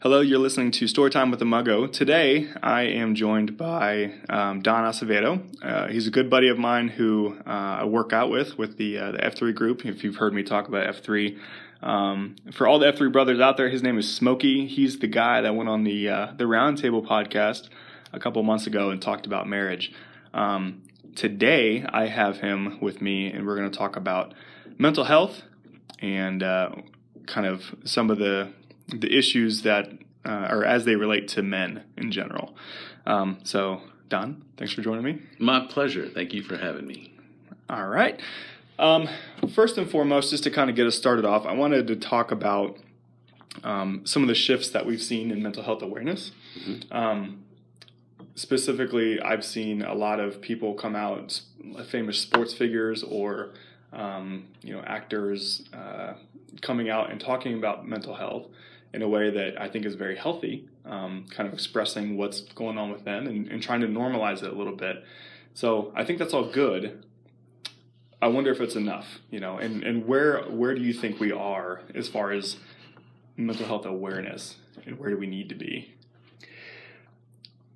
Hello, you're listening to Storytime with the Muggo. Today, I am joined by um, Don Acevedo. Uh, he's a good buddy of mine who uh, I work out with, with the, uh, the F3 group. If you've heard me talk about F3, um, for all the F3 brothers out there, his name is Smokey. He's the guy that went on the uh, the Roundtable podcast a couple months ago and talked about marriage. Um, today, I have him with me, and we're going to talk about mental health and uh, kind of some of the the issues that uh, or as they relate to men in general. Um, so, Don, thanks for joining me. My pleasure. Thank you for having me. All right. Um, first and foremost, just to kind of get us started off, I wanted to talk about um, some of the shifts that we've seen in mental health awareness. Mm-hmm. Um, specifically, I've seen a lot of people come out, famous sports figures or um, you know actors, uh, coming out and talking about mental health in a way that I think is very healthy, um, kind of expressing what's going on with them and, and trying to normalize it a little bit. So I think that's all good. I wonder if it's enough, you know, and, and where where do you think we are as far as mental health awareness and where do we need to be?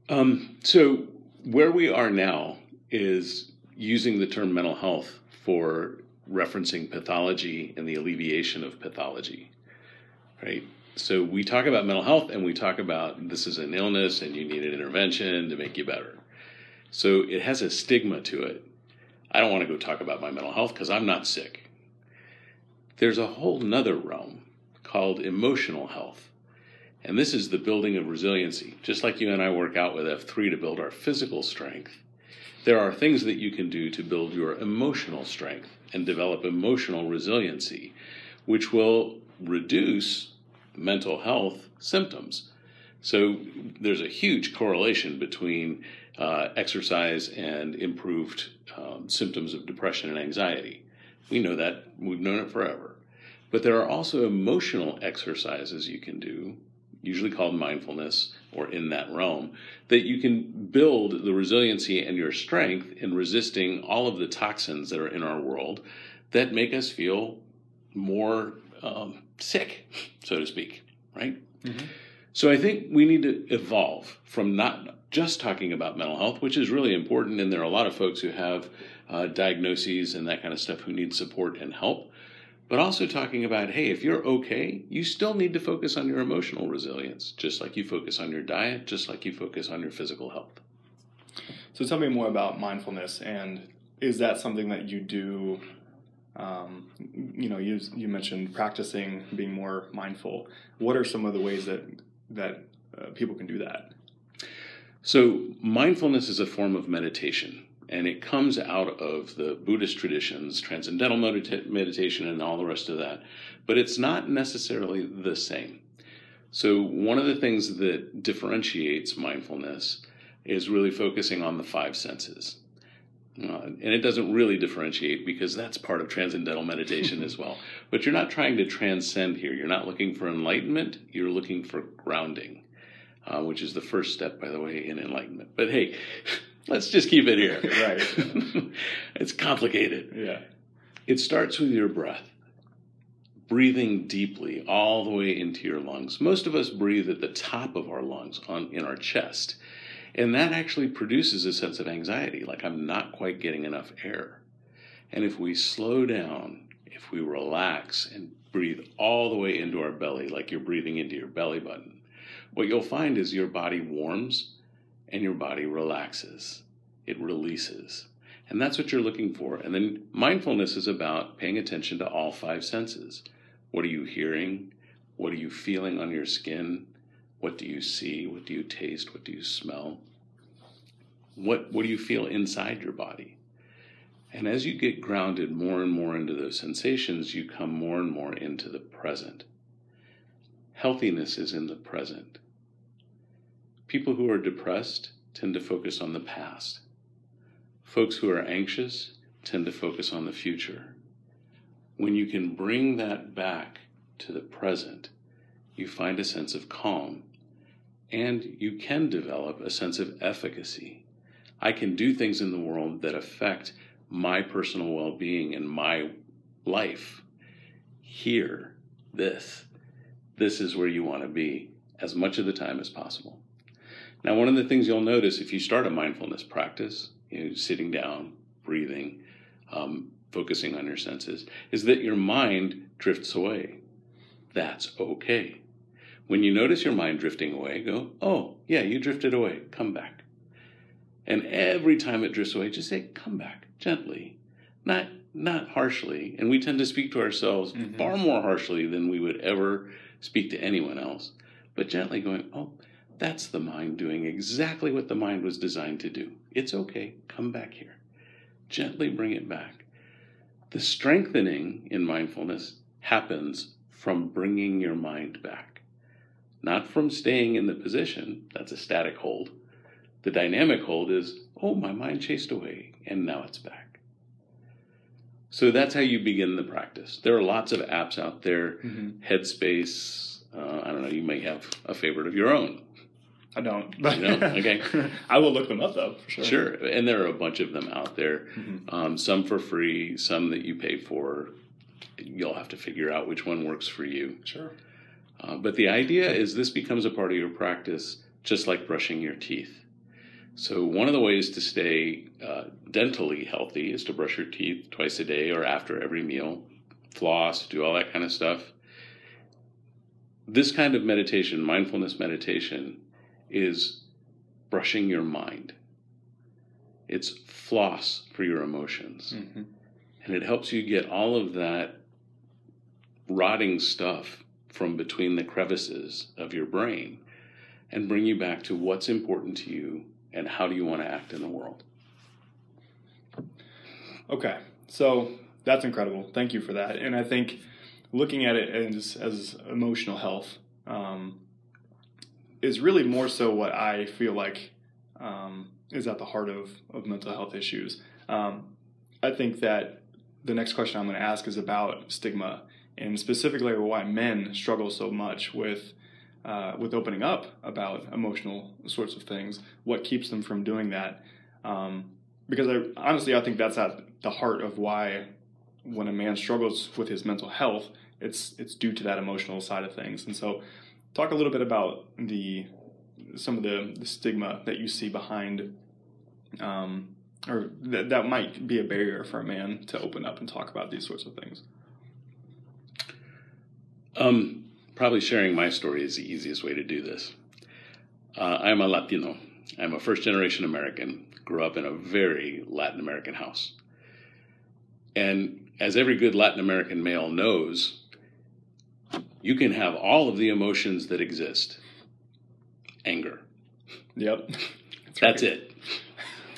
Um, so where we are now is using the term mental health for referencing pathology and the alleviation of pathology, right? So we talk about mental health and we talk about this is an illness and you need an intervention to make you better. So it has a stigma to it. I don't want to go talk about my mental health because I'm not sick. There's a whole nother realm called emotional health. And this is the building of resiliency. Just like you and I work out with F3 to build our physical strength, there are things that you can do to build your emotional strength and develop emotional resiliency, which will reduce mental health symptoms. So there's a huge correlation between uh, exercise and improved um, symptoms of depression and anxiety. We know that, we've known it forever. But there are also emotional exercises you can do, usually called mindfulness or in that realm, that you can build the resiliency and your strength in resisting all of the toxins that are in our world that make us feel more um, sick, so to speak, right? Mm-hmm. So I think we need to evolve from not just talking about mental health, which is really important, and there are a lot of folks who have uh, diagnoses and that kind of stuff who need support and help, but also talking about hey, if you're okay, you still need to focus on your emotional resilience, just like you focus on your diet, just like you focus on your physical health. So tell me more about mindfulness, and is that something that you do um, you know, you you mentioned practicing being more mindful. What are some of the ways that that uh, people can do that? So mindfulness is a form of meditation, and it comes out of the Buddhist traditions, transcendental medita- meditation, and all the rest of that. But it's not necessarily the same. So one of the things that differentiates mindfulness is really focusing on the five senses. Uh, and it doesn't really differentiate because that's part of transcendental meditation as well. But you're not trying to transcend here. You're not looking for enlightenment, you're looking for grounding, uh, which is the first step, by the way, in enlightenment. But hey, let's just keep it here. right. it's complicated. Yeah. It starts with your breath. Breathing deeply all the way into your lungs. Most of us breathe at the top of our lungs on in our chest. And that actually produces a sense of anxiety, like I'm not quite getting enough air. And if we slow down, if we relax and breathe all the way into our belly, like you're breathing into your belly button, what you'll find is your body warms and your body relaxes. It releases. And that's what you're looking for. And then mindfulness is about paying attention to all five senses. What are you hearing? What are you feeling on your skin? What do you see? What do you taste? What do you smell? What, what do you feel inside your body? And as you get grounded more and more into those sensations, you come more and more into the present. Healthiness is in the present. People who are depressed tend to focus on the past. Folks who are anxious tend to focus on the future. When you can bring that back to the present, you find a sense of calm and you can develop a sense of efficacy. I can do things in the world that affect my personal well being and my life. Here, this. This is where you want to be. as much of the time as possible. Now, one of the things you'll notice if you start a mindfulness practice, you know, sitting down, breathing, um, focusing on your senses, is that your mind drifts away. That's okay. When you notice your mind drifting away, go, oh, yeah, you drifted away, come back. And every time it drifts away, just say, come back, gently, not, not harshly. And we tend to speak to ourselves mm-hmm. far more harshly than we would ever speak to anyone else, but gently going, oh, that's the mind doing exactly what the mind was designed to do. It's okay, come back here. Gently bring it back. The strengthening in mindfulness happens from bringing your mind back, not from staying in the position. That's a static hold. The dynamic hold is, oh, my mind chased away, and now it's back. So that's how you begin the practice. There are lots of apps out there, mm-hmm. Headspace. Uh, I don't know, you may have a favorite of your own. I don't. you know? Okay. I will look them up though, for sure. Sure. And there are a bunch of them out there, mm-hmm. um, some for free, some that you pay for. You'll have to figure out which one works for you. Sure. Uh, but the idea is this becomes a part of your practice, just like brushing your teeth. So, one of the ways to stay uh, dentally healthy is to brush your teeth twice a day or after every meal, floss, do all that kind of stuff. This kind of meditation, mindfulness meditation, is brushing your mind. It's floss for your emotions. Mm-hmm. And it helps you get all of that rotting stuff from between the crevices of your brain and bring you back to what's important to you and how do you want to act in the world. Okay, so that's incredible. Thank you for that. And I think looking at it as, as emotional health, um, is really more so what I feel like um, is at the heart of, of mental health issues. Um, I think that the next question I'm going to ask is about stigma and specifically why men struggle so much with uh, with opening up about emotional sorts of things. What keeps them from doing that? Um, because I honestly I think that's at the heart of why when a man struggles with his mental health, it's it's due to that emotional side of things. And so talk a little bit about the some of the, the stigma that you see behind um, or that that might be a barrier for a man to open up and talk about these sorts of things um, probably sharing my story is the easiest way to do this uh, i'm a latino i'm a first generation american grew up in a very latin american house and as every good latin american male knows you can have all of the emotions that exist. Anger. Yep. That's, That's it.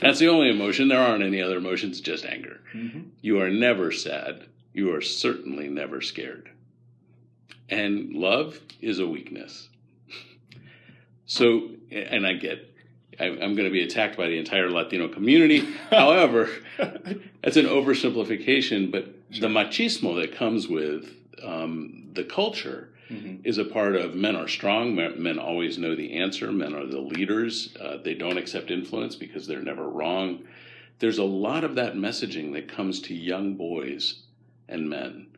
That's the only emotion. There aren't any other emotions, just anger. Mm-hmm. You are never sad. You are certainly never scared. And love is a weakness. So, and I get, I'm going to be attacked by the entire Latino community. However, that's an oversimplification, but sure. the machismo that comes with um, the culture mm-hmm. is a part of men are strong, men, always know the answer, men are the leaders, uh, they don't accept influence because they're never wrong. There's a lot of that messaging that comes to young boys and men.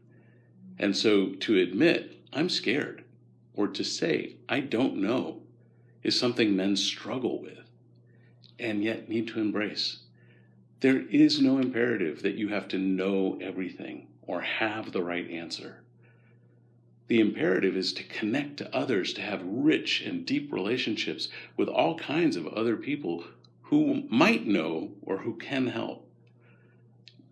And so to admit, I'm scared, or to say, I don't know, is something men struggle with and yet need to embrace. There is no imperative that you have to know everything or have the right answer. The imperative is to connect to others, to have rich and deep relationships with all kinds of other people who might know or who can help.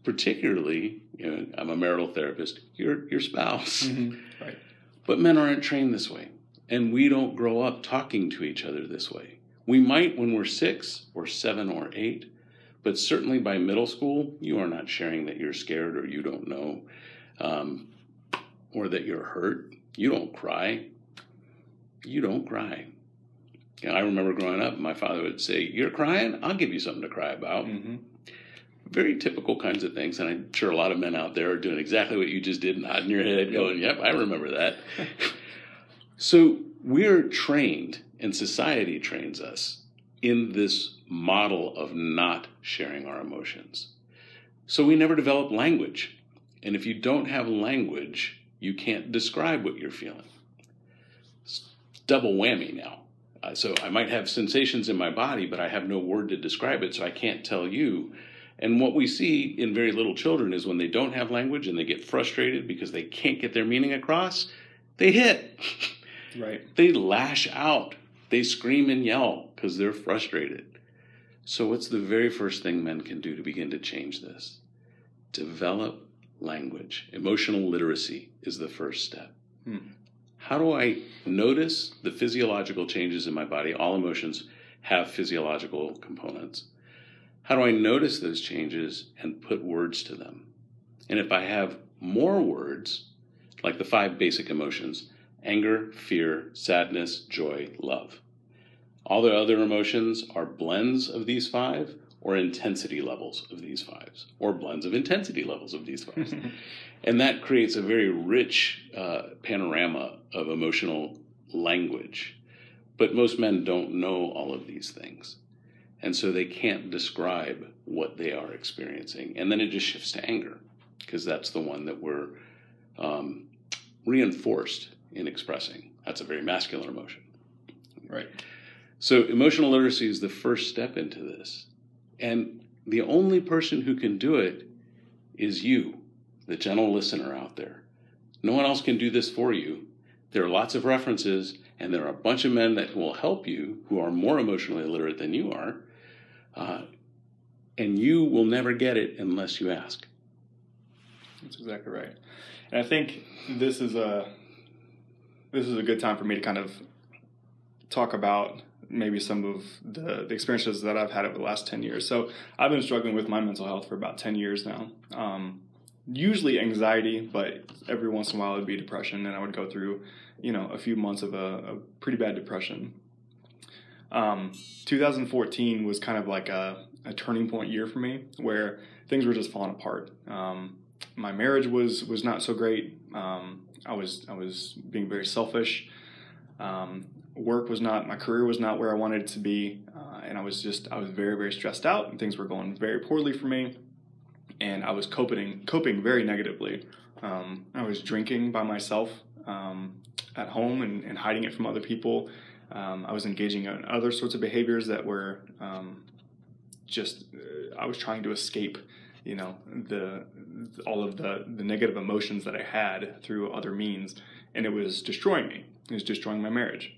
Particularly, you know, I'm a marital therapist, your, your spouse. Mm-hmm. Right. But men aren't trained this way, and we don't grow up talking to each other this way. We might when we're six or seven or eight, but certainly by middle school, you are not sharing that you're scared or you don't know. Um, or that you're hurt, you don't cry. You don't cry. You know, I remember growing up, my father would say, You're crying? I'll give you something to cry about. Mm-hmm. Very typical kinds of things. And I'm sure a lot of men out there are doing exactly what you just did, nodding your head, going, Yep, I remember that. so we're trained, and society trains us in this model of not sharing our emotions. So we never develop language. And if you don't have language, you can't describe what you're feeling. It's double whammy now. Uh, so I might have sensations in my body, but I have no word to describe it, so I can't tell you. And what we see in very little children is when they don't have language and they get frustrated because they can't get their meaning across, they hit. Right. They lash out. They scream and yell because they're frustrated. So, what's the very first thing men can do to begin to change this? Develop language. Emotional literacy is the first step. Hmm. How do I notice the physiological changes in my body? All emotions have physiological components. How do I notice those changes and put words to them? And if I have more words, like the five basic emotions anger, fear, sadness, joy, love. All the other emotions are blends of these five or intensity levels of these fives, or blends of intensity levels of these fives. and that creates a very rich uh, panorama of emotional language. But most men don't know all of these things. And so they can't describe what they are experiencing. And then it just shifts to anger, because that's the one that we're um, reinforced in expressing. That's a very masculine emotion. Right. So emotional literacy is the first step into this. And the only person who can do it is you, the gentle listener out there. No one else can do this for you. There are lots of references, and there are a bunch of men that will help you who are more emotionally literate than you are. Uh, and you will never get it unless you ask. That's exactly right. And I think this is a this is a good time for me to kind of talk about maybe some of the, the experiences that I've had over the last 10 years. So I've been struggling with my mental health for about 10 years now. Um, usually anxiety, but every once in a while it would be depression, and I would go through, you know, a few months of a, a pretty bad depression. Um, 2014 was kind of like a, a, turning point year for me, where things were just falling apart. Um, my marriage was was not so great. Um, I was I was being very selfish. Um, work was not my career was not where I wanted it to be, uh, and I was just I was very very stressed out, and things were going very poorly for me, and I was coping coping very negatively. Um, I was drinking by myself um, at home and, and, hiding it from other people. Um, I was engaging in other sorts of behaviors that were um, just uh, I was trying to escape you know the all of the the negative emotions that I had through other means, and it was destroying me. It was destroying my marriage.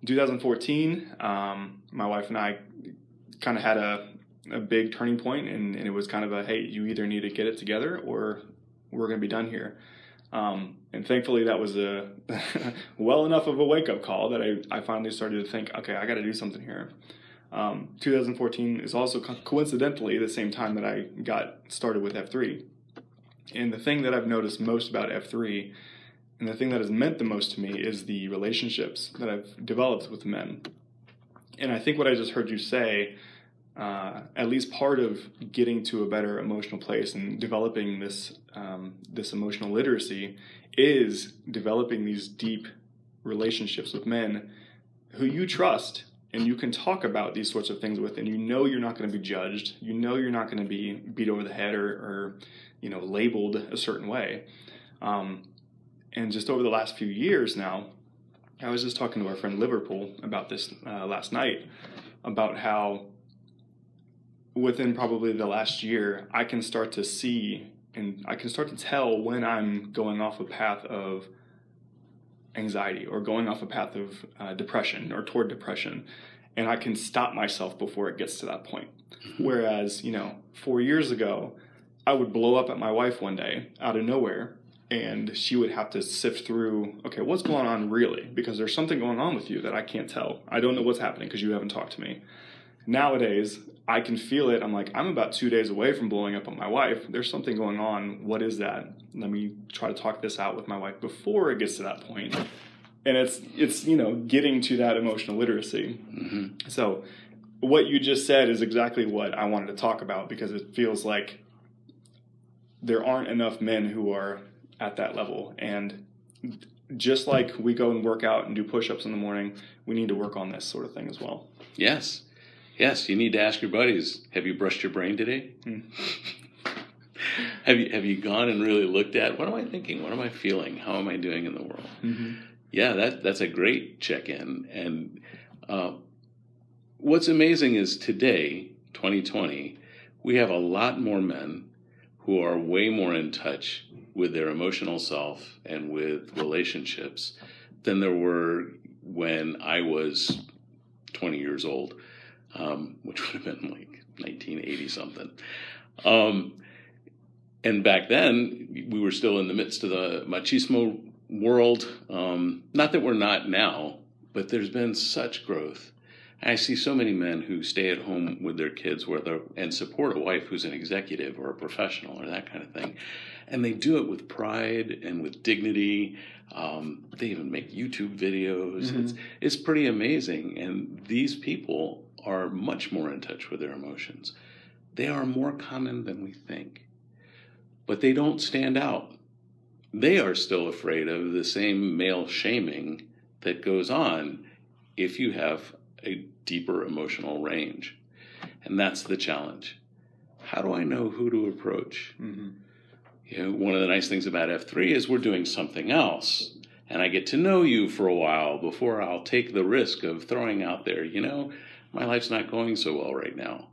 In 2014, um, my wife and I kind of had a a big turning point, and, and, it was kind of a hey, you either need to get it together or we're going to be done here. Um, and thankfully, that was a well enough of a wake up call that I, I finally started to think, okay, I got to do something here. Um, 2014 is also co- coincidentally the same time that I got started with F3. And the thing that I've noticed most about F3 and the thing that has meant the most to me is the relationships that I've developed with men. And I think what I just heard you say, uh, at least part of getting to a better emotional place and developing this um, this emotional literacy is developing these deep relationships with men who you trust and you can talk about these sorts of things with and you know you're not going to be judged. You know you're not going to be beat over the head or, or you know labeled a certain way. Um, and just over the last few years now i was just talking to our friend liverpool about this uh, last night about how within probably the last year i can start to see and i can start to tell when i'm going off a path of anxiety or going off a path of uh, depression or toward depression. And i can stop myself before it gets to that point. Mm-hmm. whereas you know four years ago i would blow up at my wife one day out of nowhere and she would have to sift through okay what's going on really? Because there's something going on with you that i can't tell. I don't know what's happening because you haven't talked to me. Nowadays I can feel it. I'm like, I'm about two days away from blowing up on my wife. There's something going on. What is that? Let me try to talk this out with my wife before it gets to that point. And it's it's you know getting to that emotional literacy. Mm-hmm. So what you just said is exactly what I wanted to talk about because it feels like there aren't enough men who are at that level and just like we go and work out and do push-ups in the morning, we need to work on this sort of thing as well. Yes. Yes, you need to ask your buddies. Have you brushed your brain today? Hmm. have you have you gone and really looked at what am I thinking? What am I feeling? How am I doing in the world? Mm-hmm. Yeah, that that's a great check-in. And uh, what's amazing is today, 2020, we have a lot more men who are way more in touch with their emotional self and with relationships than there were when I was 20 years old, um, which would have been like 1980 something. Um, and back then, we were still in the midst of the machismo world. Um, not that we're not now, but there's been such growth. I see so many men who stay at home with their kids where and support a wife who's an executive or a professional or that kind of thing. And they do it with pride and with dignity. Um, they even make YouTube videos. Mm-hmm. It's, it's pretty amazing. And these people are much more in touch with their emotions. They are more common than we think, but they don't stand out they are still afraid of the same male shaming that goes on if you have a deeper emotional range. And that's the challenge. How do I know who to approach? Mm-hmm. You know, one of the nice things about F3 is we're doing something else. And I get to know you for a while before I'll take the risk of throwing out there, you know, my life's not going so well right now.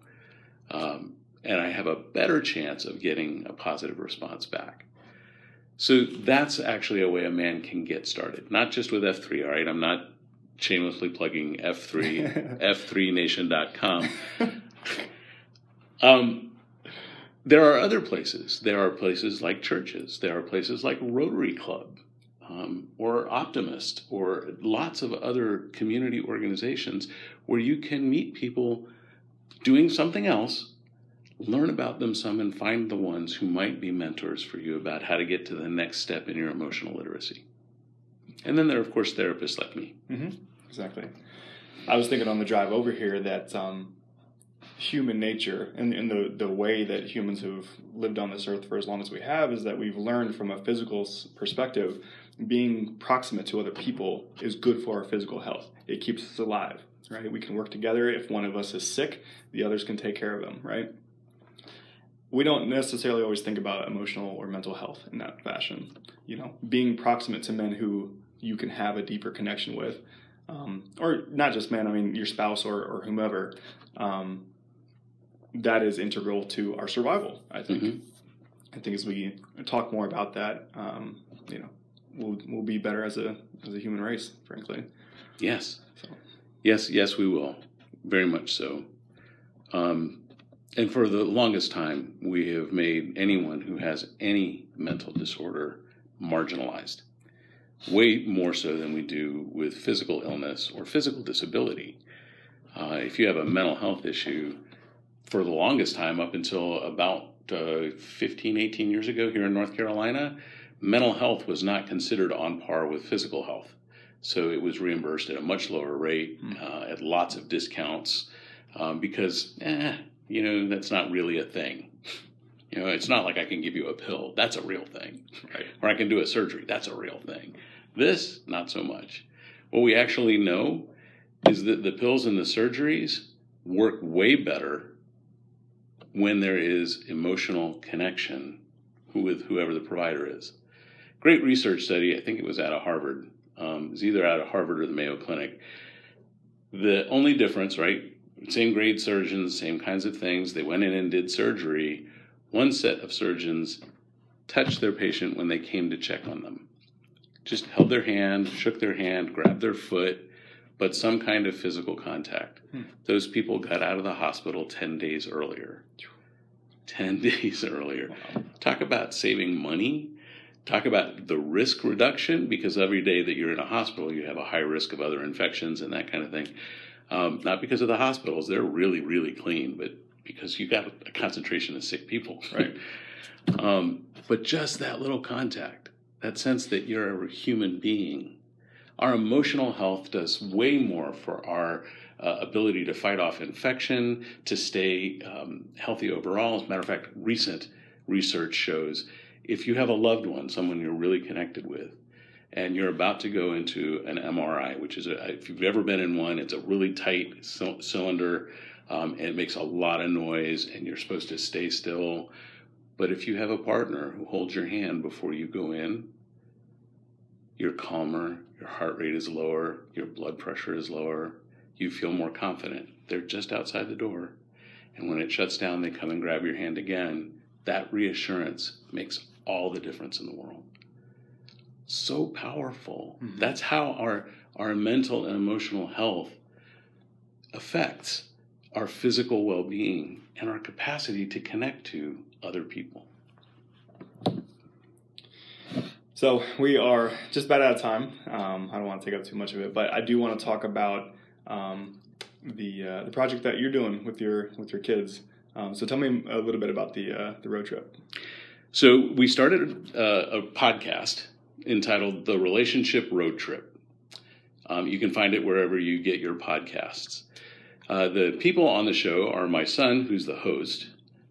Um, and I have a better chance of getting a positive response back. So that's actually a way a man can get started, not just with F3. All right, I'm not shamelessly plugging F3, F3nation.com. Um, there are other places. There are places like churches. There are places like Rotary Club um, or Optimist or lots of other community organizations where you can meet people doing something else learn about them some and find the ones who might be mentors for you about how to get to the next step in your emotional literacy. And then there are, of course, therapists like me. Mm-hmm. Exactly. I was thinking on the drive over here that um, human nature and, and the, the way that humans have lived on this earth for as long as we have is that we've learned from a physical perspective being proximate to other people is good for our physical health. It keeps us alive, right? We can work together. If one of us is sick, the others can take care of them, right? we don't necessarily always think about emotional or mental health in that fashion. You know, being proximate to men who you can have a deeper connection with, um, or not just men, I mean, your spouse or, or whomever, um, that is integral to our survival, I think. Mm-hmm. I think as we talk more about that, um, you know, we'll, we'll be better as a, as a human race, frankly. Yes. So. Yes, yes, we will. Very much so. Um, and for the longest time, we have made anyone who has any mental disorder marginalized, way more so than we do with physical illness or physical disability. Uh, if you have a mental health issue, for the longest time, up until about uh, 15, 18 years ago here in North Carolina, mental health was not considered on par with physical health. So it was reimbursed at a much lower rate, mm. uh, at lots of discounts, um, because eh, you know, that's not really a thing. You know, it's not like I can give you a pill. That's a real thing. Right. Or I can do a surgery. That's a real thing. This, not so much. What we actually know is that the pills and the surgeries work way better when there is emotional connection with whoever the provider is. Great research study, I think it was out of Harvard. Um, it either out of Harvard or the Mayo Clinic. The only difference, right, same grade surgeons, same kinds of things. They went in and did surgery. One set of surgeons touched their patient when they came to check on them. Just held their hand, shook their hand, grabbed their foot, but some kind of physical contact. Hmm. Those people got out of the hospital 10 days earlier. 10 days earlier. Wow. Talk about saving money. Talk about the risk reduction because every day that you're in a hospital, you have a high risk of other infections and that kind of thing. Um, not because of the hospitals; they're really, really clean, but because you got a concentration of sick people, right? um, but just that little contact, that sense that you're a human being. Our emotional health does way more for our uh, ability to fight off infection, to stay um, healthy overall. As a matter of fact, recent research shows if you have a loved one, someone you're really connected with, and you're about to go into an MRI, which is a, if you've ever been in one, it's a really tight c- cylinder. Um, and it makes a lot of noise, and you're supposed to stay still. But if you have a partner who holds your hand before you go in, you're calmer, your heart rate is lower, your blood pressure is lower, you feel more confident. They're just outside the door. And when it shuts down, they come and grab your hand again. That reassurance makes all the difference in the world. So powerful. Mm-hmm. That's how our, our mental and emotional health affects our physical well being and our capacity to connect to other people. So we are just about out of time. Um, I don't want to take up too much of it, but I do want to talk about um, the uh, the project that you're doing with your with your kids. Um, so tell me a little bit about the uh, the road trip. So we started a, uh, a podcast entitled "The Relationship Road Trip." Um, you can find it wherever you get your podcasts. Uh, the people on the show are my son, who's the host,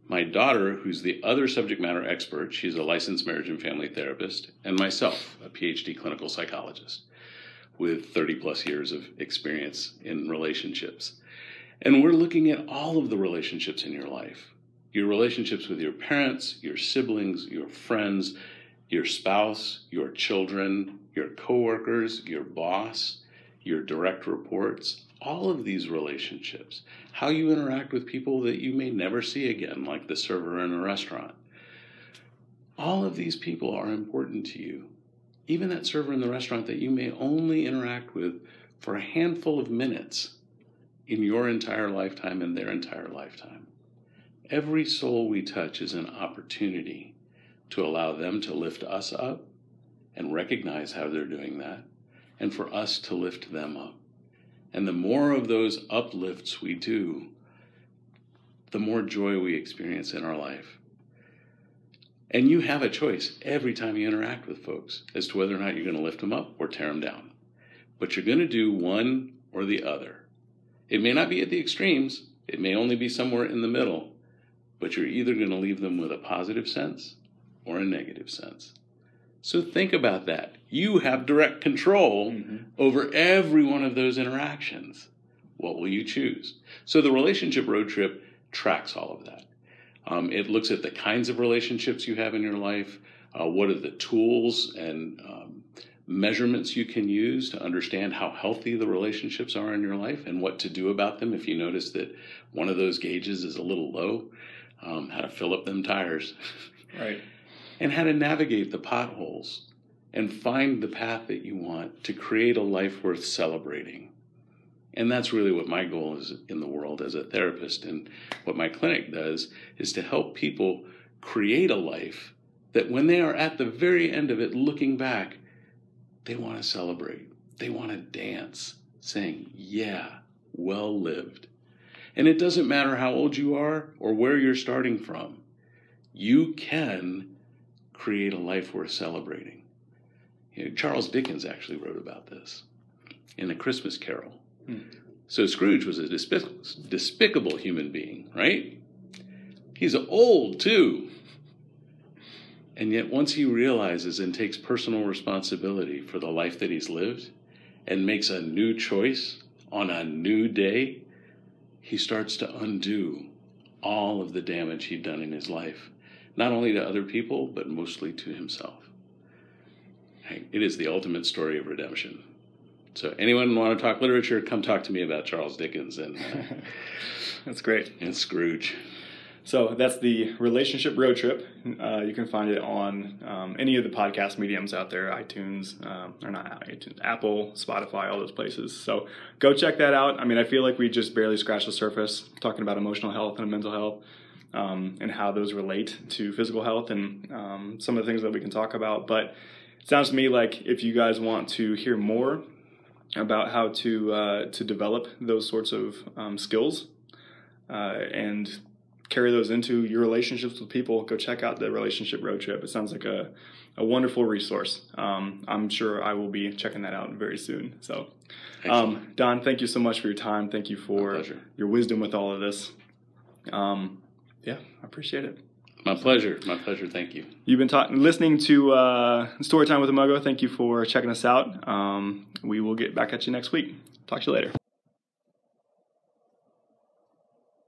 my daughter, who's the other subject matter expert. She's a licensed marriage and family therapist, and myself, a PhD clinical psychologist with 30 plus years of experience in relationships. And we're looking at all of the relationships in your life your relationships with your parents, your siblings, your friends, your spouse, your children, your coworkers, your boss, your direct reports, all of these relationships, how you interact with people that you may never see again, like the server in a restaurant. All of these people are important to you even that server in the restaurant that you may only interact with for a handful of minutes in your entire lifetime and their entire lifetime. Every soul we touch is an opportunity to allow them to lift us up and recognize how they're doing that, and for us to lift them up. And the more of those uplifts we do, the more joy we experience in our life. And you have a choice every time you interact with folks as to whether or not you're going to lift them up or tear them down. But you're going to do one or the other. It may not be at the extremes, it may only be somewhere in the middle, but you're either going to leave them with a positive sense or a negative sense. So think about that. You have direct control mm-hmm. over every one of those interactions. What will you choose? So the relationship road trip tracks all of that. Um, it looks at the kinds of relationships you have in your life, uh, what are the tools and um, measurements you can use to understand how healthy the relationships are in your life and what to do about them if you notice that one of those gauges is a little low, um, how to fill up them tires. Right. and how to navigate the potholes and find the path that you want to create a life worth celebrating. And that's really what my goal is in the world as a therapist. And what my clinic does is to help people create a life that when they are at the very end of it, looking back, they want to celebrate. They want to dance, saying, Yeah, well lived. And it doesn't matter how old you are or where you're starting from, you can create a life worth celebrating. You know, Charles Dickens actually wrote about this in A Christmas Carol. Hmm. So Scrooge was a despic- despicable human being, right? He's old too. And yet, once he realizes and takes personal responsibility for the life that he's lived and makes a new choice on a new day, he starts to undo all of the damage he'd done in his life, not only to other people, but mostly to himself. It is the ultimate story of redemption. So anyone want to talk literature, come talk to me about Charles Dickens and uh, that's great. And Scrooge. So that's the relationship road trip. Uh, you can find it on um, any of the podcast mediums out there, iTunes, um, or not iTunes, Apple, Spotify, all those places. So go check that out. I mean, I feel like we just barely scratched the surface talking about emotional health and mental health. Um, and how those relate to physical health and um, some of the things that we can talk about. But it sounds to me like if you guys want to hear more about how to uh, to develop those sorts of um, skills uh, and carry those into your relationships with people, go check out the relationship road trip. It sounds like a, a wonderful resource. Um, I'm sure I will be checking that out very soon. So, um, Don, thank you so much for your time. Thank you for your wisdom with all of this. Um, yeah, I appreciate it. My pleasure. My pleasure. Thank you. You've been ta- listening to uh, Storytime with Imago. Thank you for checking us out. Um, we will get back at you next week. Talk to you later.